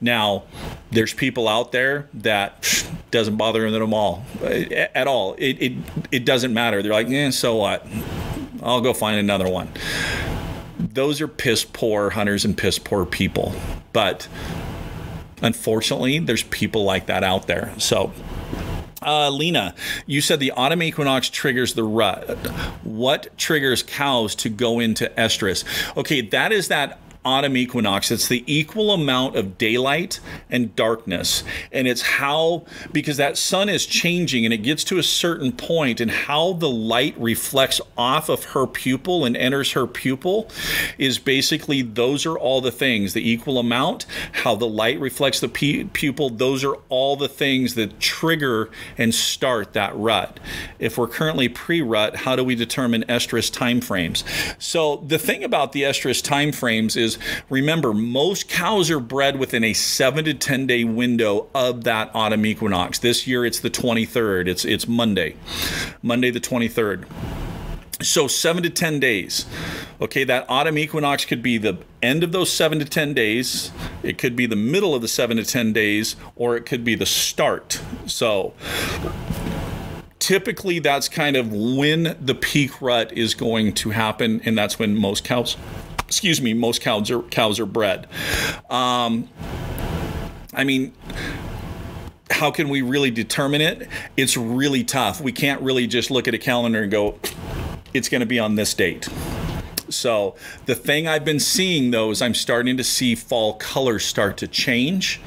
Now, there's people out there that doesn't bother them at all at all. It, it, it doesn't matter. They're like, eh, so what? I'll go find another one those are piss poor hunters and piss poor people. But unfortunately, there's people like that out there. So, uh, Lena, you said the autumn equinox triggers the rut. What triggers cows to go into estrus? Okay, that is that autumn equinox. It's the equal amount of daylight and darkness. And it's how, because that sun is changing and it gets to a certain point, and how the light reflects off of her pupil and enters her pupil is basically those are all the things the equal amount, how the light reflects the pupil, those are all the things that trigger and start that rut. If we're currently pre rut, how do we determine estrus timeframes? So the thing about the estrus timeframes is is remember, most cows are bred within a seven to 10 day window of that autumn equinox. This year it's the 23rd, it's, it's Monday, Monday the 23rd. So, seven to 10 days. Okay, that autumn equinox could be the end of those seven to 10 days, it could be the middle of the seven to 10 days, or it could be the start. So, typically that's kind of when the peak rut is going to happen, and that's when most cows excuse me, most cows are cows are bred. Um, I mean, how can we really determine it? It's really tough. We can't really just look at a calendar and go, it's going to be on this date. So the thing I've been seeing though is I'm starting to see fall colors start to change,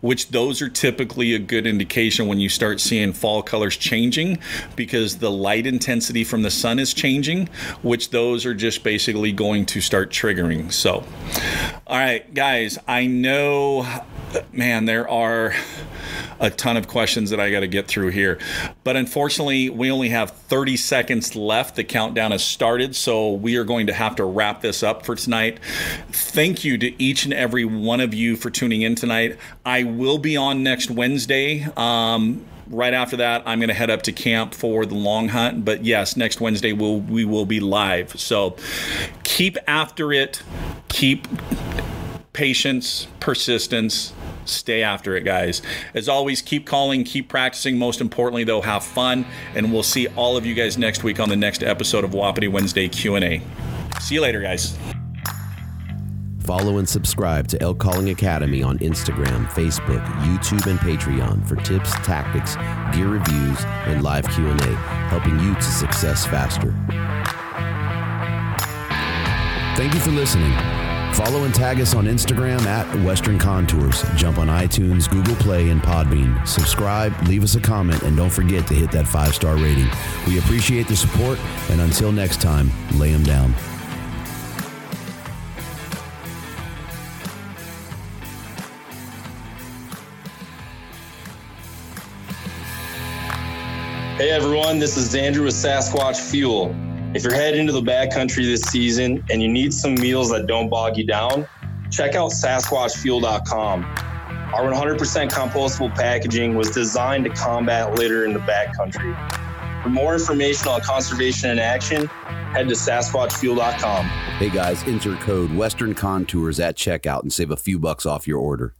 which those are typically a good indication when you start seeing fall colors changing because the light intensity from the sun is changing, which those are just basically going to start triggering. So, all right, guys, I know, man, there are a ton of questions that I got to get through here. But unfortunately, we only have 30 seconds left. The countdown has started, so we are going to have to wrap this up for tonight. Thank you to each and every one of you for tuning in tonight. I will be on next Wednesday. Um, right after that, I'm going to head up to camp for the long hunt. But yes, next Wednesday we'll, we will be live. So keep after it. Keep patience, persistence, stay after it, guys. As always, keep calling, keep practicing. Most importantly, though, have fun, and we'll see all of you guys next week on the next episode of Wapiti Wednesday Q&A. See you later, guys. Follow and subscribe to Elk Calling Academy on Instagram, Facebook, YouTube, and Patreon for tips, tactics, gear reviews, and live Q&A, helping you to success faster. Thank you for listening. Follow and tag us on Instagram at Western Contours. Jump on iTunes, Google Play, and Podbean. Subscribe, leave us a comment, and don't forget to hit that five star rating. We appreciate the support, and until next time, lay them down. Hey everyone, this is Andrew with Sasquatch Fuel. If you're heading into the backcountry this season and you need some meals that don't bog you down, check out SasquatchFuel.com. Our 100% compostable packaging was designed to combat litter in the backcountry. For more information on conservation in action, head to SasquatchFuel.com. Hey guys, enter code Western Contours at checkout and save a few bucks off your order.